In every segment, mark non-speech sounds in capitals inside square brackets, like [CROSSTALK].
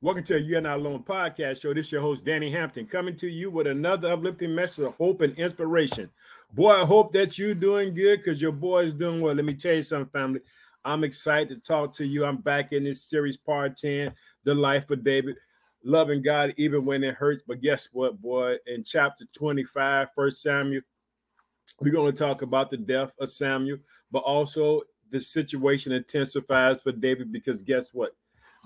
Welcome to a You're Not Alone podcast show. This is your host, Danny Hampton, coming to you with another uplifting message of hope and inspiration. Boy, I hope that you're doing good because your boy is doing well. Let me tell you something, family. I'm excited to talk to you. I'm back in this series, part 10, The Life of David, loving God even when it hurts. But guess what, boy? In chapter 25, First Samuel, we're going to talk about the death of Samuel, but also the situation intensifies for David because guess what?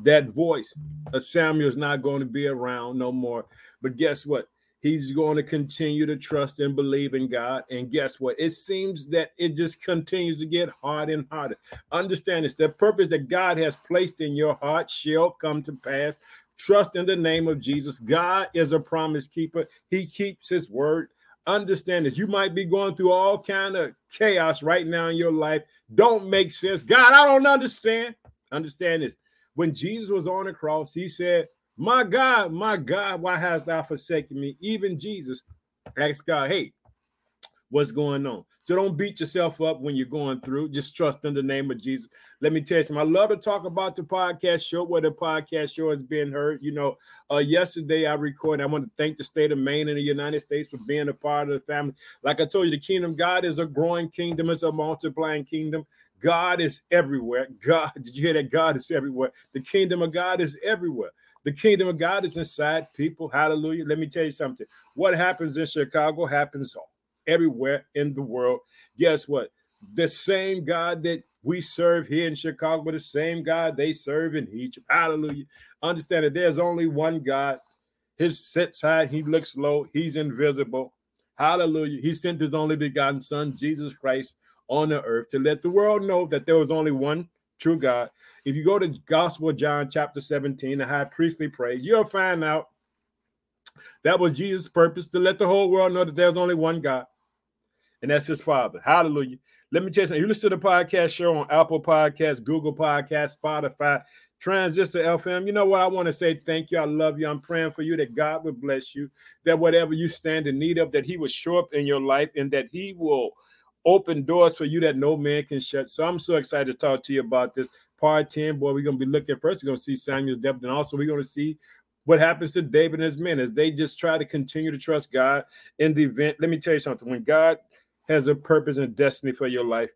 That voice of Samuel is not going to be around no more. But guess what? He's going to continue to trust and believe in God. And guess what? It seems that it just continues to get harder and harder. Understand this the purpose that God has placed in your heart shall come to pass. Trust in the name of Jesus. God is a promise keeper, He keeps His word. Understand this. You might be going through all kind of chaos right now in your life. Don't make sense. God, I don't understand. Understand this when Jesus was on the cross, he said, My God, my God, why hast thou forsaken me? Even Jesus asked God, Hey, what's going on? So don't beat yourself up when you're going through. Just trust in the name of Jesus. Let me tell you something. I love to talk about the podcast show where the podcast show is being heard. You know, uh, yesterday I recorded. I want to thank the state of Maine and the United States for being a part of the family. Like I told you, the kingdom of God is a growing kingdom, it's a multiplying kingdom. God is everywhere. God, [LAUGHS] did you hear that? God is everywhere. The kingdom of God is everywhere. The kingdom of God is inside people. Hallelujah. Let me tell you something. What happens in Chicago happens everywhere in the world. Guess what? The same God that we serve here in Chicago, the same God they serve in Egypt. Hallelujah. Understand that there's only one God. His sits high, he looks low, he's invisible. Hallelujah. He sent his only begotten son, Jesus Christ, on the earth to let the world know that there was only one true God. If you go to Gospel John, chapter 17, the high priestly praise, you'll find out that was Jesus' purpose to let the whole world know that there's only one God, and that's his Father. Hallelujah. Let me tell you something. You listen to the podcast show on Apple Podcasts, Google Podcasts, Spotify, Transistor FM. You know what? I want to say thank you. I love you. I'm praying for you that God would bless you, that whatever you stand in need of, that He will show up in your life and that He will open doors for you that no man can shut. So I'm so excited to talk to you about this part 10. Boy, we're going to be looking first. We're going to see Samuel's depth, and also we're going to see what happens to David and his men as they just try to continue to trust God in the event. Let me tell you something. When God has a purpose and destiny for your life,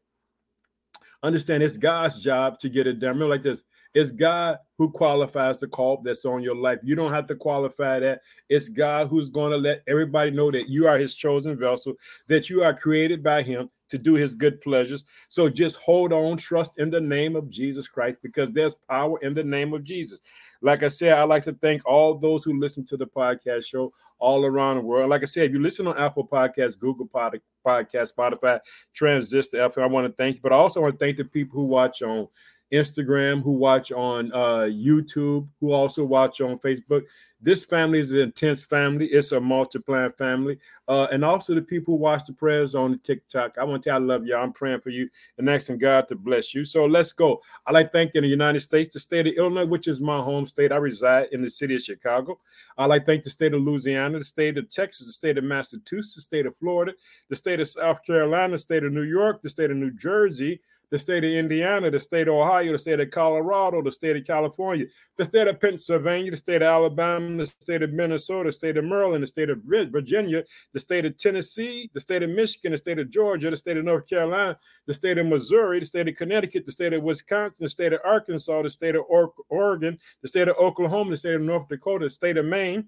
understand it's God's job to get it done. Remember, like this it's God who qualifies the call that's on your life. You don't have to qualify that. It's God who's going to let everybody know that you are his chosen vessel, that you are created by him to do his good pleasures. So just hold on, trust in the name of Jesus Christ because there's power in the name of Jesus. Like I said, I'd like to thank all those who listen to the podcast show all around the world. Like I said, if you listen on Apple Podcasts, Google Pod- Podcast, Spotify, Transistor FM, I want to thank you. But I also want to thank the people who watch on Instagram, who watch on uh, YouTube, who also watch on Facebook. This family is an intense family. It's a multiplying family. Uh, and also the people who watch the prayers on the TikTok. I want to tell you I love y'all. I'm praying for you and asking God to bless you. So let's go. I like thanking the United States, the state of Illinois, which is my home state. I reside in the city of Chicago. I like thank the state of Louisiana, the state of Texas, the state of Massachusetts, the state of Florida, the state of South Carolina, the state of New York, the state of New Jersey, the state of Indiana, the state of Ohio, the state of Colorado, the state of California, the state of Pennsylvania, the state of Alabama, the state of Minnesota, the state of Maryland, the state of Virginia, the state of Tennessee, the state of Michigan, the state of Georgia, the state of North Carolina, the state of Missouri, the state of Connecticut, the state of Wisconsin, the state of Arkansas, the state of Oregon, the state of Oklahoma, the state of North Dakota, the state of Maine,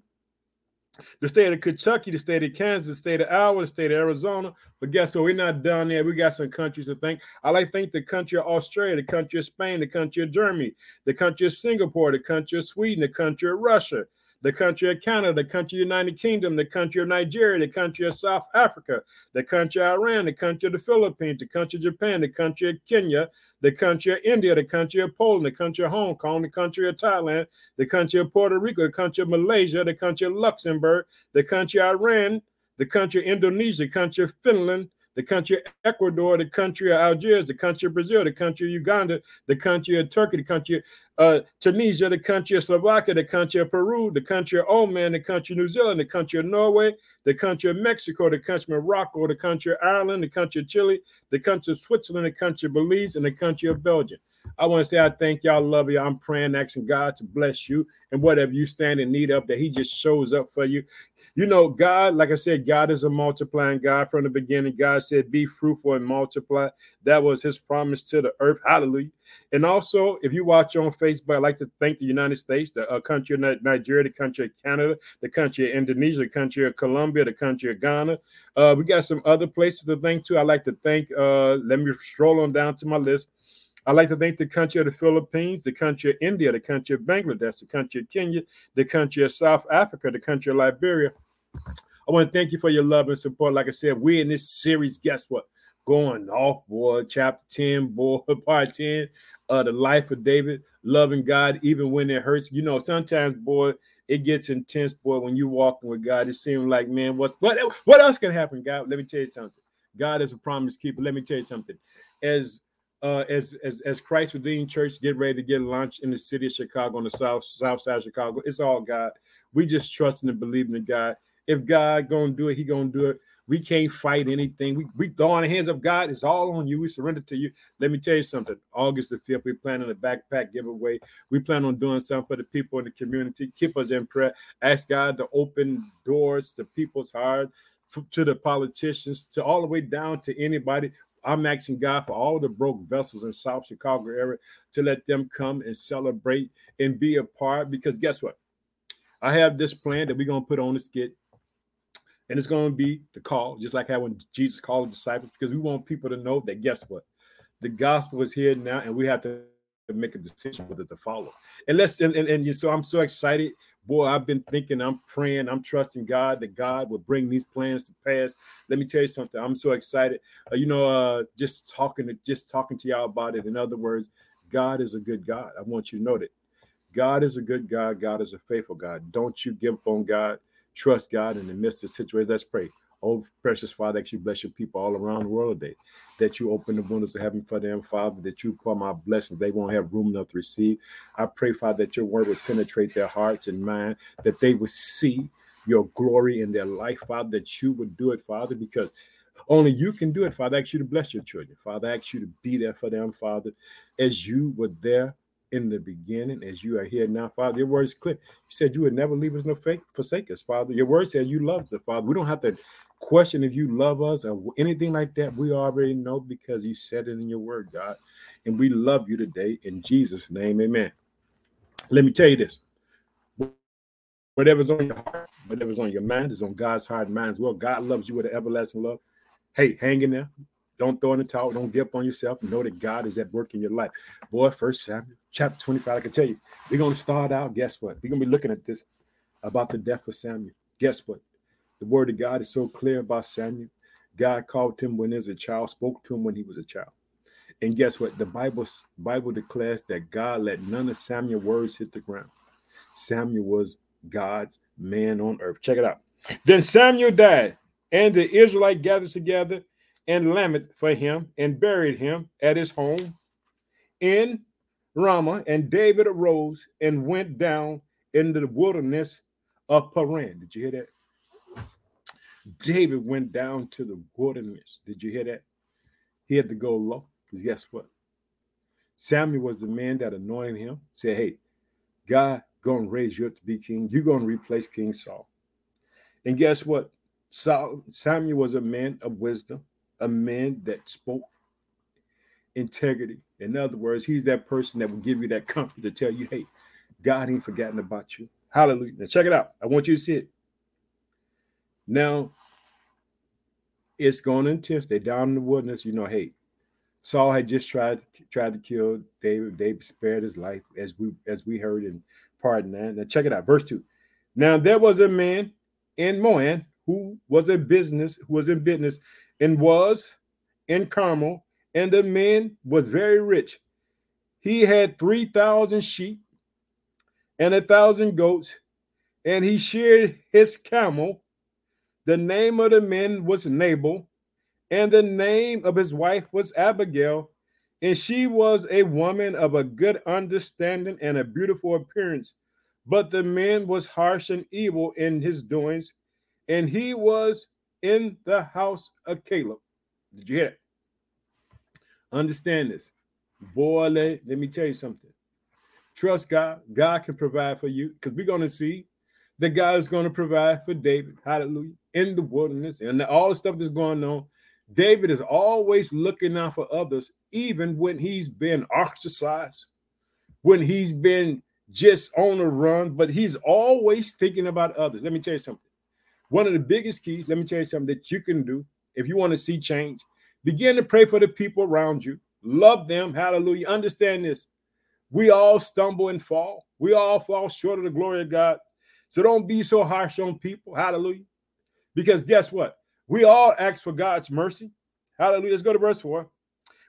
the state of Kentucky, the state of Kansas, the state of Iowa, the state of Arizona. But guess what? We're not done there. We got some countries to thank. I like to thank the country of Australia, the country of Spain, the country of Germany, the country of Singapore, the country of Sweden, the country of Russia, the country of Canada, the country of United Kingdom, the country of Nigeria, the country of South Africa, the country of Iran, the country of the Philippines, the country of Japan, the country of Kenya, the country of India, the country of Poland, the country of Hong Kong, the country of Thailand, the country of Puerto Rico, the country of Malaysia, the country of Luxembourg, the country of Iran, the country of Indonesia, the country of Finland, the country of Ecuador, the country of Algiers, the country of Brazil, the country of Uganda, the country of Turkey, the country of uh, Tunisia, the country of Slovakia, the country of Peru, the country of Oman, the country of New Zealand, the country of Norway, the country of Mexico, the country of Morocco, the country of Ireland, the country of Chile, the country of Switzerland, the country of Belize, and the country of Belgium. I want to say I thank y'all, love you. I'm praying, asking God to bless you and whatever you stand in need of, that He just shows up for you. You know, God, like I said, God is a multiplying God from the beginning. God said, Be fruitful and multiply. That was His promise to the earth. Hallelujah. And also, if you watch on Facebook, I'd like to thank the United States, the uh, country of Nigeria, the country of Canada, the country of Indonesia, the country of Colombia, the country of Ghana. Uh, we got some other places to thank too. I'd like to thank, uh, let me stroll on down to my list. I'd like to thank the country of the Philippines, the country of India, the country of Bangladesh, the country of Kenya, the country of South Africa, the country of Liberia. I want to thank you for your love and support. Like I said, we're in this series. Guess what? Going off, boy. Chapter 10, boy, [LAUGHS] part 10 uh, the life of David, loving God even when it hurts. You know, sometimes, boy, it gets intense, boy, when you're walking with God. It seems like, man, what's what what else can happen, God? Let me tell you something. God is a promise keeper. Let me tell you something. As uh, as as as Christ Redeemed Church get ready to get launched in the city of Chicago on the south south side of Chicago, it's all God. We just trusting and believing in God. If God gonna do it, He gonna do it. We can't fight anything. We we throw in the hands of God. It's all on you. We surrender to you. Let me tell you something. August the fifth, we plan on a backpack giveaway. We plan on doing something for the people in the community. Keep us in prayer. Ask God to open doors to people's heart, to the politicians, to all the way down to anybody I'm asking God for all the broke vessels in South Chicago area to let them come and celebrate and be a part. Because guess what? I have this plan that we're gonna put on the skit, and it's gonna be the call, just like how when Jesus called the disciples, because we want people to know that guess what? The gospel is here now, and we have to make a decision whether to follow. And let's and, and, and so I'm so excited boy, I've been thinking, I'm praying, I'm trusting God that God will bring these plans to pass. Let me tell you something. I'm so excited. Uh, you know, uh, just talking to just talking to y'all about it. In other words, God is a good God. I want you to know that God is a good God. God is a faithful God. Don't you give up on God. Trust God in the midst of the situation. Let's pray. Oh, precious Father, that you bless your people all around the world today. That you open the windows of heaven for them, Father, that you pour my blessings. They won't have room enough to receive. I pray, Father, that your word would penetrate their hearts and mind, that they would see your glory in their life, Father, that you would do it, Father, because only you can do it, Father. I ask you to bless your children, Father. I ask you to be there for them, Father, as you were there in the beginning, as you are here now, Father. Your word is clear. You said you would never leave us nor forsake us, Father. Your word said you love us, Father. We don't have to question if you love us or anything like that. We already know because you said it in your word, God. And we love you today in Jesus' name. Amen. Let me tell you this. Whatever's on your heart, whatever's on your mind is on God's heart and mind as well. God loves you with an everlasting love. Hey, hang in there. Don't throw in the towel. Don't give up on yourself. Know that God is at work in your life. Boy, first Samuel, chapter 25, I can tell you, we're going to start out. Guess what? We're going to be looking at this about the death of Samuel. Guess what? The word of God is so clear about Samuel. God called him when he was a child, spoke to him when he was a child. And guess what? The Bible Bible declares that God let none of Samuel's words hit the ground. Samuel was God's man on earth. Check it out. Then Samuel died, and the Israelite gathered together and lamented for him and buried him at his home in Ramah. And David arose and went down into the wilderness of Paran. Did you hear that? David went down to the wilderness. Did you hear that? He had to go low. Because guess what? Samuel was the man that anointed him. Said, hey, God gonna raise you up to be king. You're gonna replace King Saul. And guess what? Saul, Samuel was a man of wisdom, a man that spoke integrity. In other words, he's that person that will give you that comfort to tell you, hey, God ain't forgotten about you. Hallelujah. Now check it out. I want you to see it. Now, it's going intense. They're down in the wilderness. You know, hey, Saul had just tried tried to kill David. David spared his life, as we as we heard in part nine. Now check it out, verse two. Now there was a man in Maon who was a business, who was in business, and was in Carmel, and the man was very rich. He had three thousand sheep and a thousand goats, and he sheared his camel the name of the man was Nabal, and the name of his wife was Abigail, and she was a woman of a good understanding and a beautiful appearance. But the man was harsh and evil in his doings, and he was in the house of Caleb. Did you hear it? Understand this. Boy, let, let me tell you something. Trust God. God can provide for you because we're going to see that God is going to provide for David. Hallelujah. In the wilderness and all the stuff that's going on. David is always looking out for others, even when he's been ostracized, when he's been just on the run, but he's always thinking about others. Let me tell you something. One of the biggest keys, let me tell you something that you can do if you want to see change. Begin to pray for the people around you. Love them. Hallelujah. Understand this. We all stumble and fall. We all fall short of the glory of God. So don't be so harsh on people. Hallelujah. Because guess what? We all ask for God's mercy. Hallelujah. Let's go to verse 4.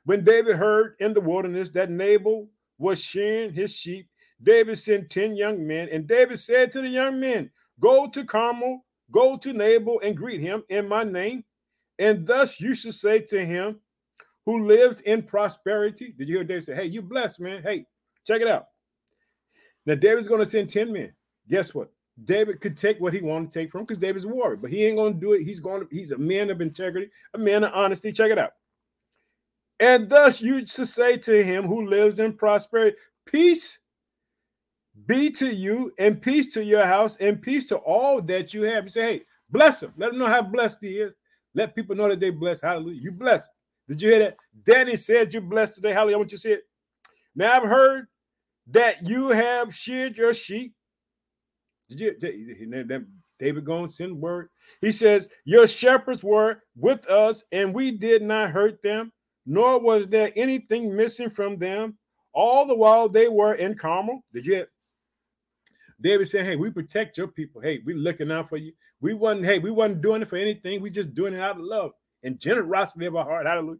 When David heard in the wilderness that Nabal was shearing his sheep, David sent 10 young men, and David said to the young men, Go to Carmel, go to Nabal and greet him in my name. And thus you should say to him who lives in prosperity. Did you hear David say, Hey, you blessed, man? Hey, check it out. Now, David's going to send 10 men. Guess what? David could take what he wanted to take from him because David's a warrior, but he ain't going to do it. He's going to, he's a man of integrity, a man of honesty. Check it out. And thus you should say to him who lives in prosperity, Peace be to you, and peace to your house, and peace to all that you have. You say, Hey, bless him. Let him know how blessed he is. Let people know that they blessed. Hallelujah. You blessed. Did you hear that? Danny said you're blessed today. Hallelujah. I want you to see it. Now I've heard that you have sheared your sheep. Did you? David going send word. He says, Your shepherds were with us, and we did not hurt them, nor was there anything missing from them. All the while they were in Carmel. Did you? David said, Hey, we protect your people. Hey, we looking out for you. We wasn't, hey, we wasn't doing it for anything. We just doing it out of love and generosity of our heart. Hallelujah.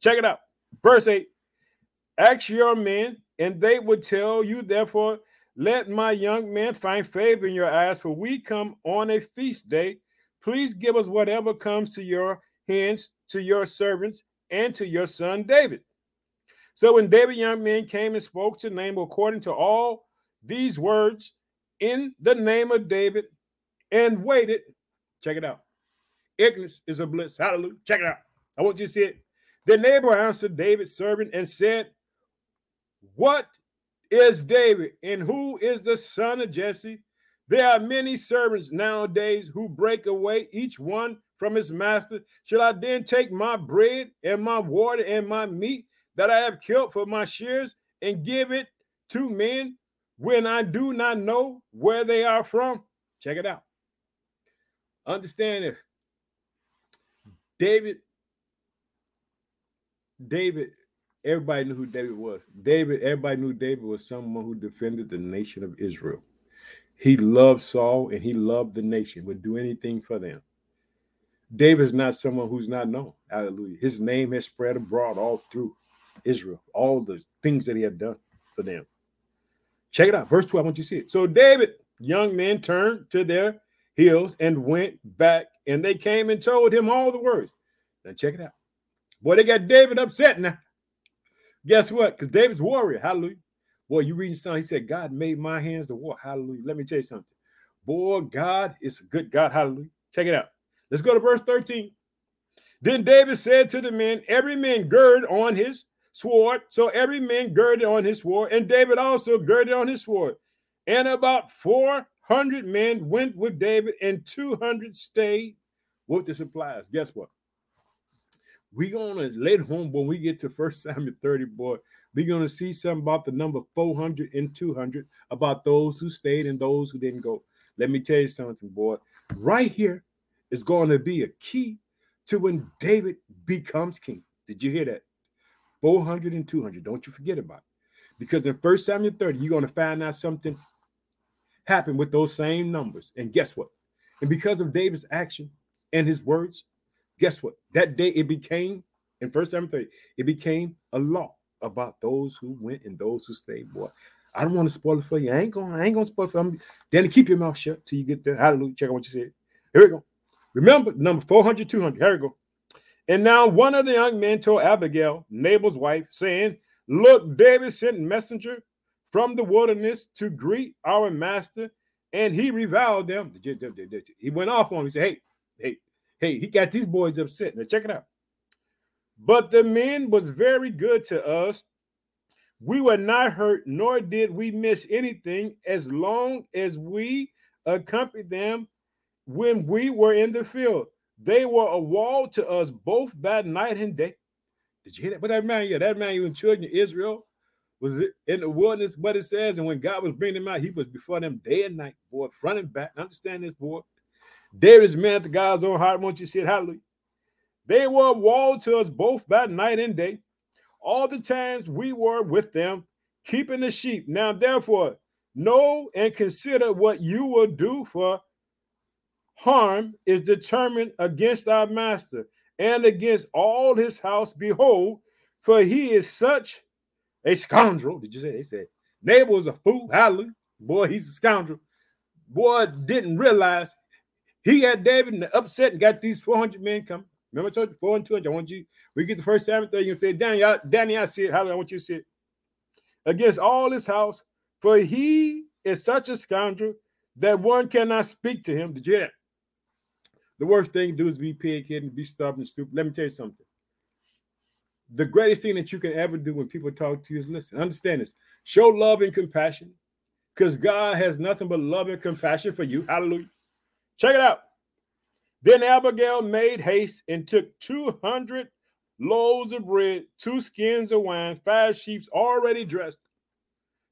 Check it out. Verse 8. Ask your men, and they would tell you, therefore, let my young man find favor in your eyes, for we come on a feast day. Please give us whatever comes to your hands, to your servants, and to your son David. So when David young men came and spoke to name according to all these words in the name of David and waited, check it out. Ignorance is a bliss. Hallelujah. Check it out. I want you to see it. The Nabal answered David's servant and said, What is David and who is the son of Jesse? There are many servants nowadays who break away, each one from his master. Shall I then take my bread and my water and my meat that I have killed for my shears and give it to men when I do not know where they are from? Check it out. Understand this. David, David, everybody knew who David was. David, everybody knew David was someone who defended the nation of Israel. He loved Saul and he loved the nation, would do anything for them. David is not someone who's not known. Hallelujah. His name has spread abroad all through Israel, all the things that he had done for them. Check it out. Verse 12, I want you to see it. So David, young men, turned to their heels and went back, and they came and told him all the words. Now check it out. Boy, they got David upset now. Guess what? Because David's warrior. Hallelujah. Boy, you reading something. He said, God made my hands to war. Hallelujah. Let me tell you something. Boy, God is a good God. Hallelujah. Check it out. Let's go to verse 13. Then David said to the men, Every man gird on his sword. So every man girded on his sword, and David also girded on his sword. And about 400 men went with David, and 200 stayed with the supplies. Guess what? We're gonna later home when we get to First [LAUGHS] Samuel 30, boy. We're gonna see something about the number 400 and 200 about those who stayed and those who didn't go. Let me tell you something, boy. Right here is going to be a key to when David becomes king. Did you hear that? 400 and 200. Don't you forget about it. Because in First Samuel 30, you're going to find out something happened with those same numbers. And guess what? And because of David's action and his words, guess what? That day it became, in First Samuel 30, it became a law about those who went and those who stayed. Boy, I don't want to spoil it for you. I ain't going, I ain't gonna spoil it for you. Then keep your mouth shut till you get there. Hallelujah. Check out what you said. Here we go. Remember number 400, 200. Here we go. And now one of the young men told Abigail, Nabal's wife, saying, Look, David sent messenger from the wilderness to greet our master, and he reviled them. He went off on him. He said, Hey, hey, hey, he got these boys upset. Now check it out. But the men was very good to us we were not hurt, nor did we miss anything as long as we accompanied them when we were in the field. They were a wall to us both by night and day. Did you hear that? But that man, yeah, that man, and children of Israel was in the wilderness, what it says. And when God was bringing them out, he was before them day and night, boy, front and back. Understand this, boy. There is man the God's own heart. Won't you see it? Hallelujah. They were a wall to us both by night and day. All the times we were with them, keeping the sheep. Now, therefore, know and consider what you will do for harm is determined against our master and against all his house. Behold, for he is such a scoundrel. Did you say? They said Nabal's a fool. Hallelujah. Boy, he's a scoundrel. Boy, didn't realize he had David in the upset and got these 400 men coming. Remember, I told you four and 200. I want you, we get the first seven there. You can say, Danny, I, Danny, I see it. Hallelujah. I want you to see it. Against all his house, for he is such a scoundrel that one cannot speak to him. Did you hear that? The worst thing to do is be pig-headed, be stubborn, and stupid. Let me tell you something. The greatest thing that you can ever do when people talk to you is listen. Understand this. Show love and compassion because God has nothing but love and compassion for you. Hallelujah. Check it out. Then Abigail made haste and took 200 loaves of bread, two skins of wine, five sheep already dressed,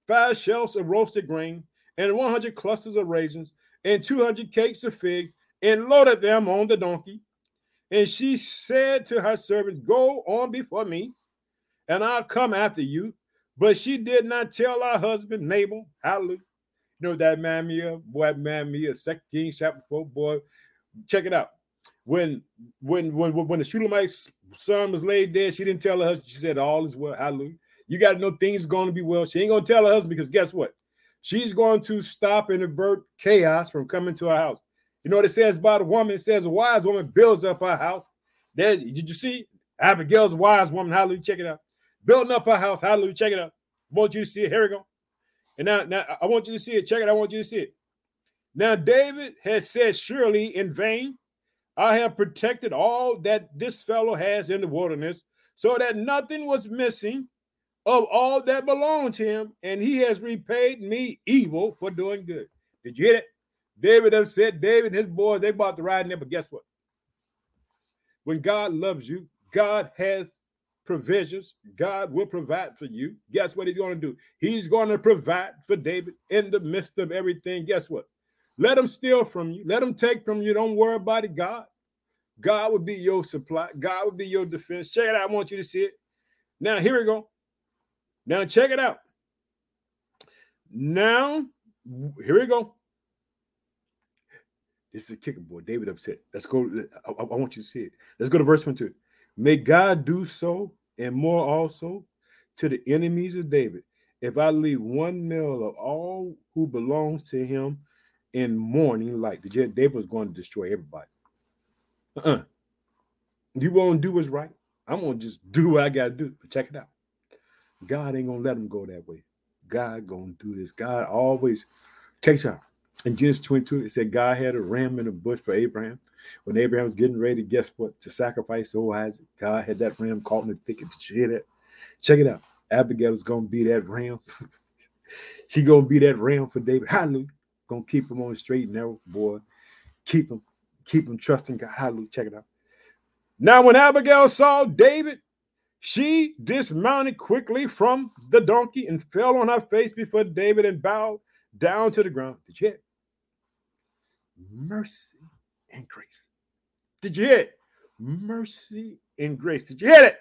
five shells of roasted grain, and 100 clusters of raisins, and 200 cakes of figs, and loaded them on the donkey. And she said to her servants, Go on before me, and I'll come after you. But she did not tell her husband Nabal, hallelujah. You know that man up, boy, man me a second Kings chapter 4, boy. Check it out. When when when when the Shulamite's son was laid dead, she didn't tell her husband, she said, All is well, hallelujah. You got to know things going to be well. She ain't gonna tell her husband because guess what? She's going to stop and avert chaos from coming to her house. You know what it says about a woman? It says a wise woman builds up her house. There's, did you see? Abigail's wise woman. Hallelujah. Check it out. Building up her house. Hallelujah. Check it out. I want you to see it. Here we go. And now, now I want you to see it. Check it. I want you to see it. Now, David had said, Surely in vain I have protected all that this fellow has in the wilderness, so that nothing was missing of all that belonged to him, and he has repaid me evil for doing good. Did you hear it? David said, David and his boys, they bought the ride in there, but guess what? When God loves you, God has provisions. God will provide for you. Guess what he's going to do? He's going to provide for David in the midst of everything. Guess what? Let him steal from you. Let him take from you. Don't worry about it, God. God will be your supply. God will be your defense. Check it out. I want you to see it. Now, here we go. Now, check it out. Now, here we go. This is a kicker, boy. David upset. Let's go. I, I, want you to see it. Let's go to verse 22. May God do so and more also to the enemies of David if I leave one male of all who belongs to him in mourning like David was going to destroy everybody. Uh-uh. You won't do what's right. I'm gonna just do what I gotta do. But check it out. God ain't gonna let him go that way. God gonna do this. God always takes out. In Genesis 22, it said God had a ram in a bush for Abraham. When Abraham was getting ready, to, guess what? To sacrifice old Isaac. God had that ram caught in the thicket. Did you hear that? Check it out. Abigail is gonna be that ram. [LAUGHS] she gonna be that ram for David. Hallelujah. Gonna keep him on the straight and narrow, boy. Keep him, keep him trusting God. Hallelujah. Check it out. Now, when Abigail saw David, she dismounted quickly from the donkey and fell on her face before David and bowed down to the ground. Did you hear? Mercy and grace. Did you hear it? Mercy and grace. Did you hear it?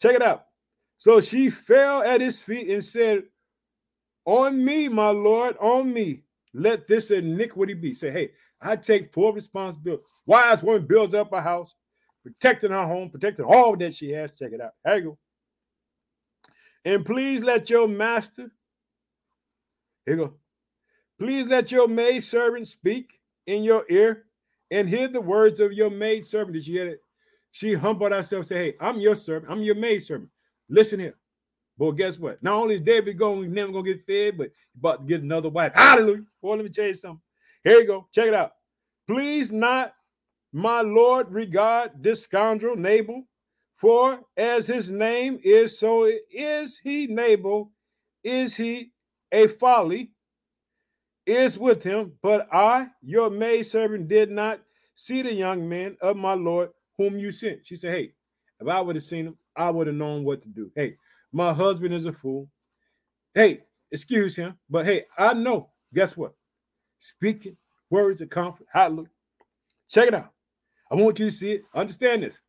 Check it out. So she fell at his feet and said, On me, my Lord, on me, let this iniquity be. Say, hey, I take full responsibility. Wise woman builds up a house, protecting her home, protecting all that she has. Check it out. Here you go. And please let your master, here you go. Please let your maid servant speak in your ear and hear the words of your maid servant. Did you hear it? She humbled herself, say, Hey, I'm your servant, I'm your maid servant. Listen here. But guess what? Not only is David going, never gonna get fed, but about to get another wife. Hallelujah. Boy, let me tell you something. Here you go. Check it out. Please not, my Lord, regard this scoundrel Nabal, For as his name is, so is he Nabal, is he a folly, is with him. But I, your maidservant, did not see the young man of my Lord whom you sent. She said, Hey, if I would have seen him, I would have known what to do. Hey, my husband is a fool. Hey, excuse him, but hey, I know. Guess what? Speaking words of comfort. Hallelujah. Check it out. I want you to see it. Understand this.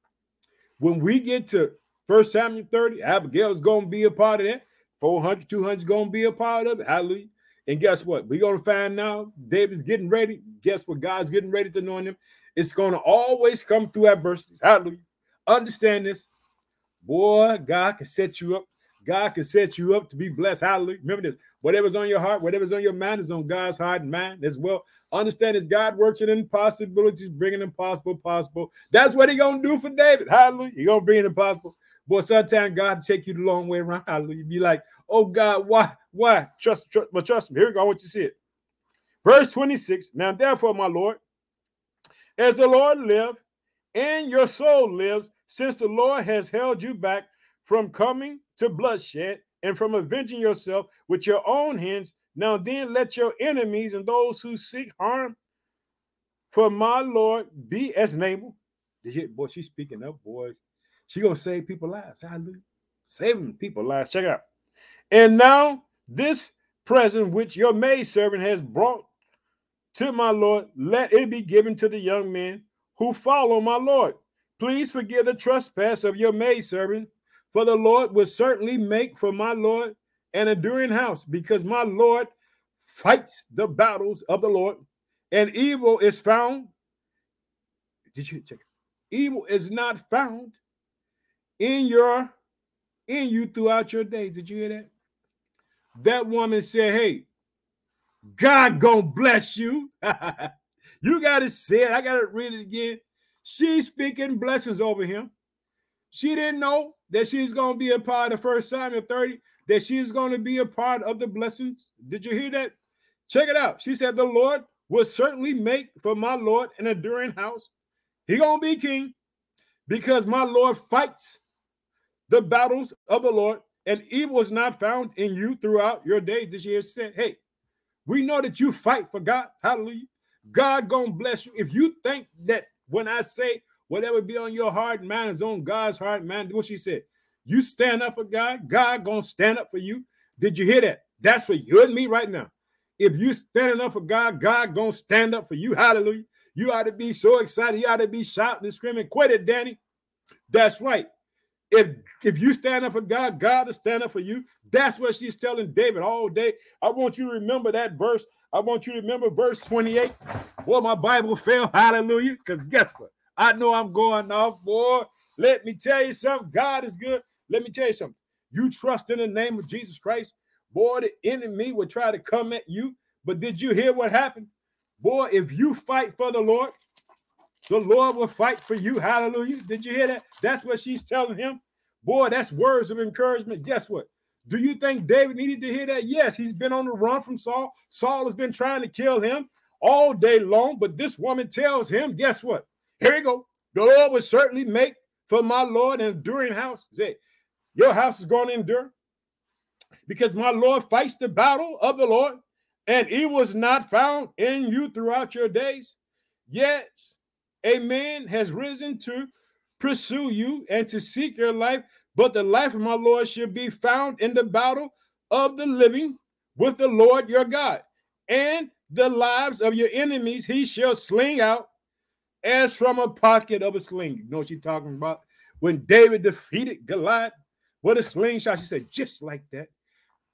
When we get to First Samuel 30, Abigail's going to be a part of that. 400, 200 is going to be a part of it. Hallelujah. And guess what? We're going to find now David's getting ready. Guess what? God's getting ready to anoint him. It's going to always come through adversities. Hallelujah. Understand this. Boy, God can set you up. God can set you up to be blessed. Hallelujah. Remember this. Whatever's on your heart, whatever's on your mind is on God's heart and mind as well. Understand this. God works in impossibilities, bringing impossible possible. That's what He's going to do for David. Hallelujah. He's going to bring impossible. Boy, sometimes God take you the long way around. Hallelujah. Be like, oh God, why? Why? Trust, trust, but trust me. Here we go. I want you to see it. Verse 26. Now, therefore, my Lord, as the Lord live and your soul lives, since the Lord has held you back from coming to bloodshed and from avenging yourself with your own hands, now then let your enemies and those who seek harm for my Lord be as Nabal. Did you, boy, she's speaking up, boys. She gonna save people lives. Hallelujah. Saving people lives. Check it out. And now this present which your maidservant has brought to my Lord, let it be given to the young men who follow my Lord. Please forgive the trespass of your maidservant, for the Lord will certainly make for my Lord an enduring house, because my Lord fights the battles of the Lord, and evil is found. Did you check? Evil is not found in your in you throughout your day. Did you hear that? That woman said, Hey, God gonna bless you. [LAUGHS] you gotta say it. I gotta read it again. She's speaking blessings over him. She didn't know that she's gonna be a part of First Samuel 30, that she's gonna be a part of the blessings. Did you hear that? Check it out. She said, The Lord will certainly make for my Lord an enduring house. He gonna be king because my Lord fights the battles of the Lord, and evil is not found in you throughout your days. This year said, Hey, we know that you fight for God. Hallelujah. God gonna bless you. If you think that when I say whatever be on your heart mind is on God's heart man, what she said, you stand up for God, God gonna stand up for you. Did you hear that? That's for you and me right now. If you standing up for God, God gonna stand up for you. Hallelujah. You ought to be so excited. You ought to be shouting and screaming. Quit it, Danny. That's right. If if you stand up for God, God will stand up for you. That's what she's telling David all day. I want you to remember that verse. I want you to remember verse 28. Boy, my Bible fell. Hallelujah. Because guess what? I know I'm going off, boy. Let me tell you something. God is good. Let me tell you something. You trust in the name of Jesus Christ. Boy, the enemy will try to come at you. But did you hear what happened? Boy, if you fight for the Lord, the Lord will fight for you. Hallelujah. Did you hear that? That's what she's telling him. Boy, that's words of encouragement. Guess what? Do you think David needed to hear that? Yes, he's been on the run from Saul. Saul has been trying to kill him all day long, but this woman tells him, guess what? Here you go. The Lord will certainly make for my Lord an enduring house. Say, your house is going to endure because my Lord fights the battle of the Lord, and he was not found in you throughout your days. Yet a man has risen to pursue you and to seek your life, but the life of my Lord should be found in the battle of the living with the Lord your God. And the lives of your enemies he shall sling out as from a pocket of a sling. You know what she's talking about? When David defeated Goliath, what a slingshot. She said, just like that.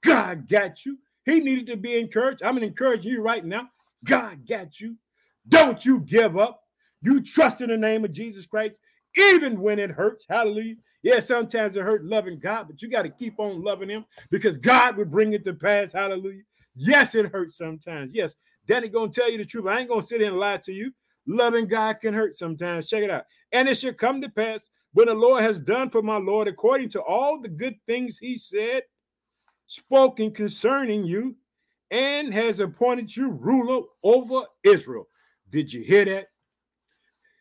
God got you. He needed to be encouraged. I'm encouraging you right now. God got you. Don't you give up. You trust in the name of Jesus Christ, even when it hurts. Hallelujah. Yeah, sometimes it hurt loving God, but you got to keep on loving Him because God would bring it to pass. Hallelujah. Yes, it hurts sometimes. Yes, Danny gonna tell you the truth. I ain't gonna sit here and lie to you. Loving God can hurt sometimes. Check it out. And it should come to pass when the Lord has done for my Lord according to all the good things He said, spoken concerning you, and has appointed you ruler over Israel. Did you hear that?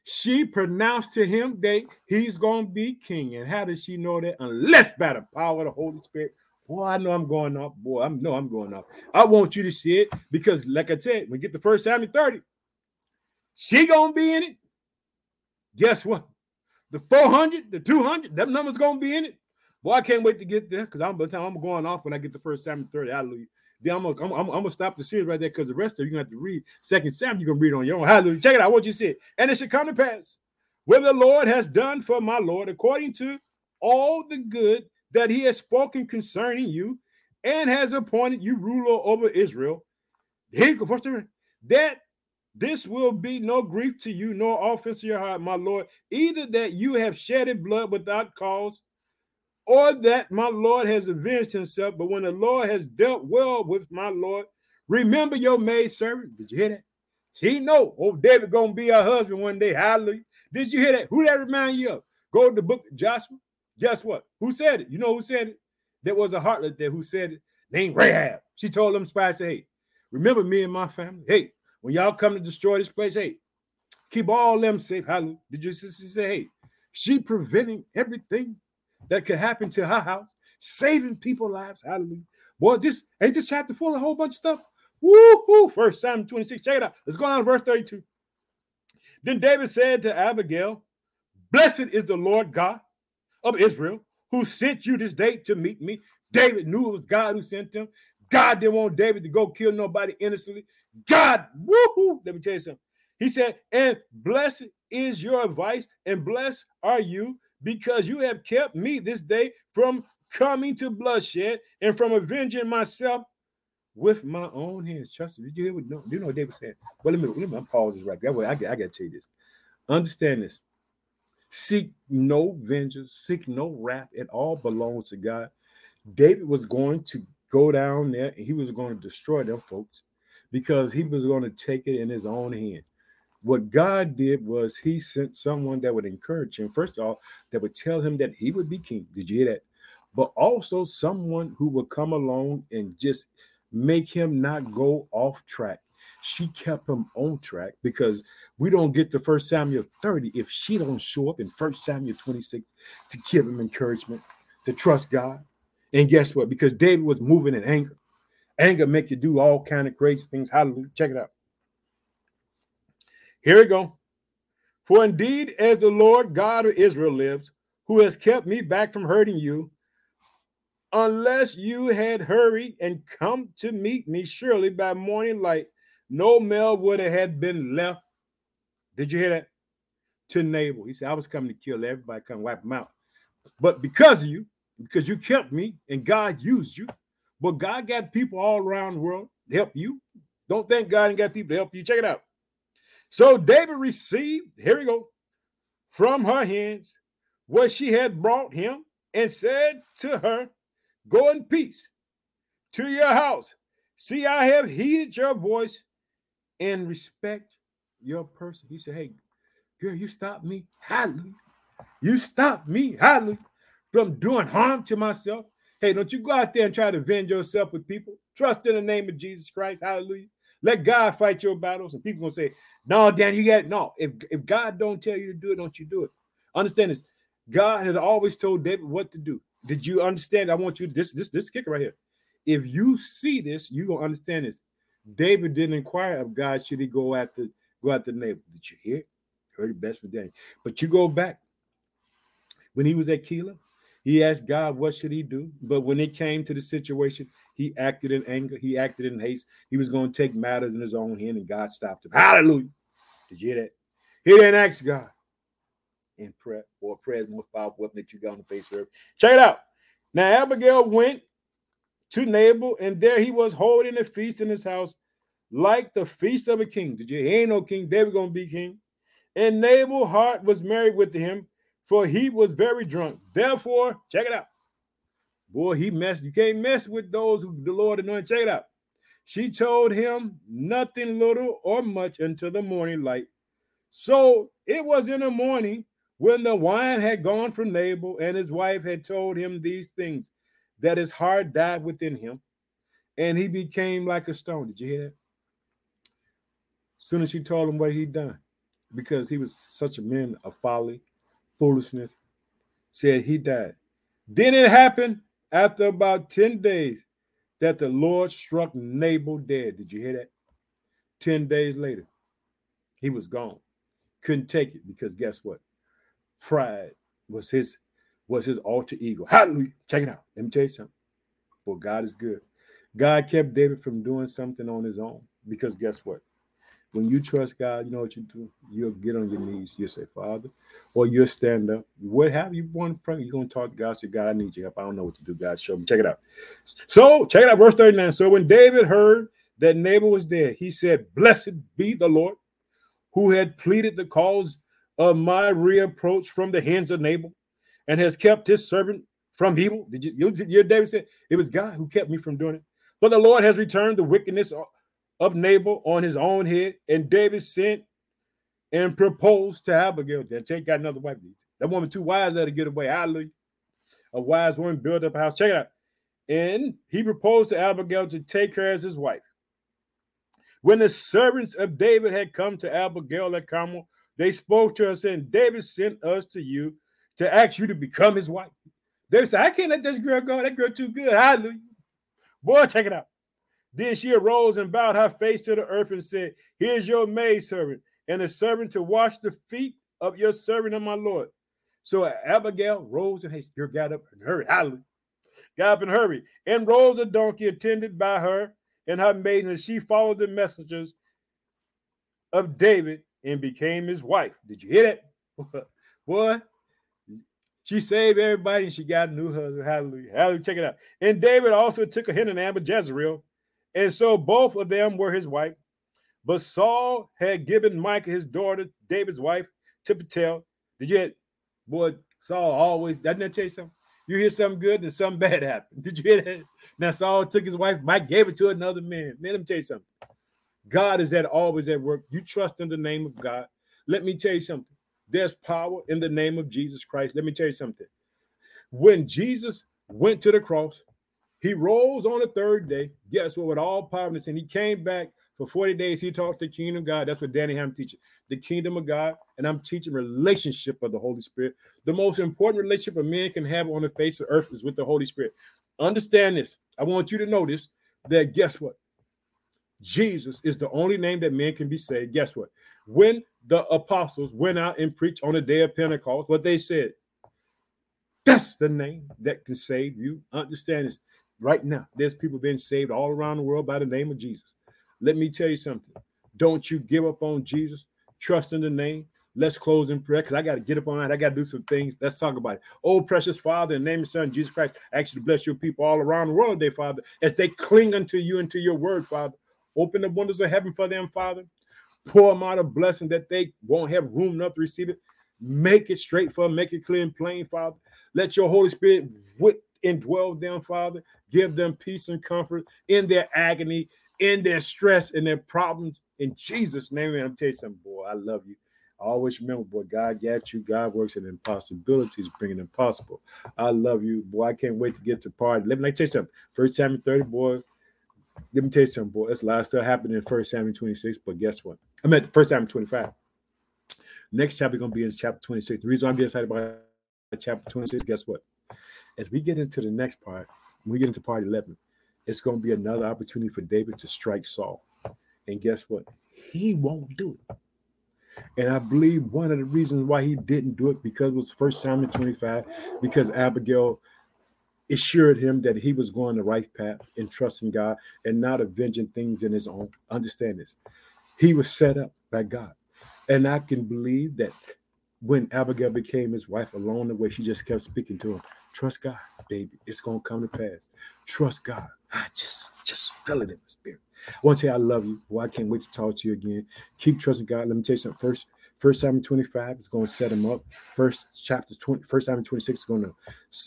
She pronounced to him that he's going to be king. And how does she know that? Unless by the power of the Holy Spirit. Boy, I know I'm going off. Boy, I know I'm going off. I want you to see it because, like I said, we get the first Samuel 30. She gonna be in it. Guess what? The 400, the 200, that numbers gonna be in it. Boy, I can't wait to get there because I'm time I'm going off when I get the first Samuel 30. Hallelujah. Then I'm gonna, I'm, I'm, gonna stop the series right there because the rest of you gonna have to read Second Samuel. You can read on your own. Hallelujah. Check it out. What you see. And it should come to pass where the Lord has done for my Lord according to all the good that he has spoken concerning you and has appointed you ruler over Israel. That this will be no grief to you, nor offense to your heart, my Lord, either that you have shedded blood without cause or that my Lord has avenged himself. But when the Lord has dealt well with my Lord, remember your maid servant. Did you hear that? She know, oh, David gonna be her husband one day. Hallelujah. Did you hear that? Who that remind you of? Go to the book of Joshua. Guess what? Who said it? You know who said it? There was a heartlet there who said it, named Rahab. She told them spies, hey, remember me and my family. Hey, when y'all come to destroy this place, hey, keep all them safe. Hallelujah. Did your say, hey, she preventing everything that could happen to her house, saving people lives. Hallelujah. Boy, this ain't this chapter full of a whole bunch of stuff. Woo-hoo. First Samuel 26. Check it out. Let's go on to verse 32. Then David said to Abigail, Blessed is the Lord God of Israel, who sent you this day to meet me. David knew it was God who sent him. God didn't want David to go kill nobody innocently. God, woohoo! Let me tell you something. He said, and blessed is your advice, and blessed are you because you have kept me this day from coming to bloodshed and from avenging myself with my own hands. Trust me. Did you hear what no, you know what David said? Well, let me let me pause this right. That way I, I got to tell you this. Understand this. Seek no vengeance, seek no wrath. It all belongs to God. David was going to go down there and he was going to destroy them folks because he was going to take it in his own hand. What God did was he sent someone that would encourage him. First of all, that would tell him that he would be king. Did you hear that? But also someone who would come along and just make him not go off track. She kept him on track because we don't get to First Samuel 30 if she don't show up in First Samuel 26 to give him encouragement to trust God. And guess what? Because David was moving in anger. Anger make you do all kind of crazy things. Hallelujah. Check it out. Here we go. For indeed, as the Lord God of Israel lives, who has kept me back from hurting you, unless you had hurried and come to meet me, surely by morning light, no male would have been left. Did you hear that? To Nabal. He said, I was coming to kill everybody, come wipe them out. But because of you, because you kept me and God used you, but God got people all around the world to help you. Don't thank God and got people to help you. Check it out. So David received, here we go, from her hands what she had brought him and said to her, Go in peace to your house. See, I have heeded your voice and respect your person. He said, Hey, girl, you stopped me. Hallelujah. You stopped me. Hallelujah. From doing harm to myself. Hey, don't you go out there and try to avenge yourself with people. Trust in the name of Jesus Christ. Hallelujah. Let God fight your battles. And people gonna say, No, Dan, you got no. If if God don't tell you to do it, don't you do it. Understand this. God has always told David what to do. Did you understand? I want you to, this this this kicker right here. If you see this, you gonna understand this. David didn't inquire of God should he go after go after the Nabal. Did you hear? Heard it best for Daniel. But you go back when he was at Keilah, he asked God what should he do. But when it came to the situation, he acted in anger. He acted in haste. He was going to take matters in his own hand, and God stopped him. Hallelujah! Did you hear that? He didn't ask God in prayer or prayer most powerful weapon that you got on the face of earth. Check it out. Now Abigail went to Nabal, and there he was holding a feast in his house, like the feast of a king. Did you? He ain't no king. David gonna be king. And Nabal's heart was married with him, for he was very drunk. Therefore, check it out. Boy, he messed. You can't mess with those who the Lord anointed. Check it out. She told him nothing little or much until the morning light. So it was in the morning when the wine had gone from Nabal and his wife had told him these things, that his heart died within him and he became like a stone. Did you hear that? Soon as she told him what he'd done, because he was such a man of folly, foolishness, said he died. Then it happened after about 10 days that the Lord struck Nabal dead. Did you hear that? 10 days later, he was gone. Couldn't take it because guess what? Pride was his was his alter ego. Hallelujah. Check it out. Let me tell you something. For God is good. God kept David from doing something on his own because guess what? When you trust God, you know what you do? You'll get on your knees. You'll say, Father, or you'll stand up. What have you want to pray? You're going to talk to God, say, God, I need your help. I don't know what to do. God, show me. Check it out. So, check it out, verse 39. So, when David heard that Nabal was dead, he said, Blessed be the Lord who had pleaded the cause of my reapproach from the hands of Nabal and has kept his servant from evil. Did you, you, David said, It was God who kept me from doing it. But the Lord has returned the wickedness of Nabal on his own head, and David sent and proposed to Abigail. Then take got another wife. That woman too wise let her get away. Hallelujah. A wise woman built up a house. Check it out. And he proposed to Abigail to take her as his wife. When the servants of David had come to Abigail at Carmel, they spoke to her saying, David sent us to you to ask you to become his wife. David said, I can't let this girl go. That girl too good. Hallelujah. Boy, check it out. Then she arose and bowed her face to the earth and said, Here's your maidservant, and a servant to wash the feet of your servant and my Lord. So Abigail rose and haste. Got up and hurried. Hallelujah. Got up and hurried. And rose a donkey attended by her and her maiden, and she followed the messengers of David and became his wife. Did you hear that? [LAUGHS] Boy, she saved everybody and she got a new husband. Hallelujah. Hallelujah. Check it out. And David also took Ahinoam of Jezreel and so both of them were his wife. But Saul had given Michal, his daughter, David's wife, to Palti. Did you hear, boy, Saul always, doesn't that tell you something? You hear something good and something bad [LAUGHS] happen. Did you hear that? Now Saul took his wife, Mike gave it to another man. Man, let me tell you something. God is at always at work. You trust in the name of God. Let me tell you something. There's power in the name of Jesus Christ. Let me tell you something. When Jesus went to the cross, he rose on the third day. Guess what? With all powerless, and he came back for 40 days. He taught the kingdom of God. That's what Danny Ham teaching. The kingdom of God. And I'm teaching relationship of the Holy Spirit. The most important relationship a man can have on the face of earth is with the Holy Spirit. Understand this. I want you to notice that guess what? Jesus is the only name that men can be saved. Guess what? When the apostles went out and preached on the day of Pentecost, what they said, that's the name that can save you. Understand this. Right now, there's people being saved all around the world by the name of Jesus. Let me tell you something. Don't you give up on Jesus. Trust in the name. Let's close in prayer because I got to get up on that. I got to do some things. Let's talk about it. Oh, precious Father, in the name of Son Jesus Christ, I ask you to bless your people all around the world today, Father, as they cling unto you and to your word, Father. Open the windows of heaven for them, Father. Pour them out a blessing that they won't have room enough to receive it. Make it straight for them, make it clear and plain, Father. Let your Holy Spirit with indwell them, Father. Give them peace and comfort in their agony, in their stress, in their problems. In Jesus' name, I'm telling you something, boy, I love you. I always remember, boy, God got you. God works in impossibilities, bringing impossible. I love you, boy. I can't wait to get to party. Let me tell you something. First Samuel 30, boy. Let me tell you something, boy. That's a lot of stuff happened in First Samuel 26, but guess what? I'm at First Samuel 25. Next chapter going to be in chapter 26. The reason I'm getting excited about chapter 26, guess what? as we get into the next part, when we get into part 11, it's going to be another opportunity for David to strike Saul. And guess what? He won't do it. And I believe one of the reasons why he didn't do it because it was the First time in 25, because Abigail assured him that he was going the right path in trusting God and not avenging things in his own. Understand this. He was set up by God. And I can believe that when Abigail became his wife along the way, she just kept speaking to him. Trust God, baby. It's gonna come to pass. Trust God. I just just feel it in my spirit. I want to tell you I love you. Well, I can't wait to talk to you again. Keep trusting God. Let me tell you something. First, First Samuel 25 is going to set him up. First chapter 20, First Samuel 26 is to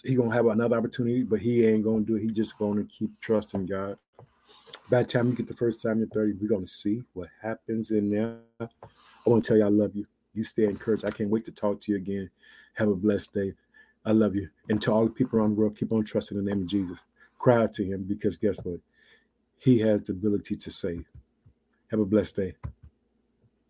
he gonna have another opportunity, but he ain't gonna do it. He just gonna keep trusting God. By the time you get the First Samuel 30, we're gonna see what happens in there. I want to tell you I love you. You stay encouraged. I can't wait to talk to you again. Have a blessed day. I love you. And to all the people around the world, keep on trusting the name of Jesus. Cry out to him because guess what? He has the ability to save. Have a blessed day.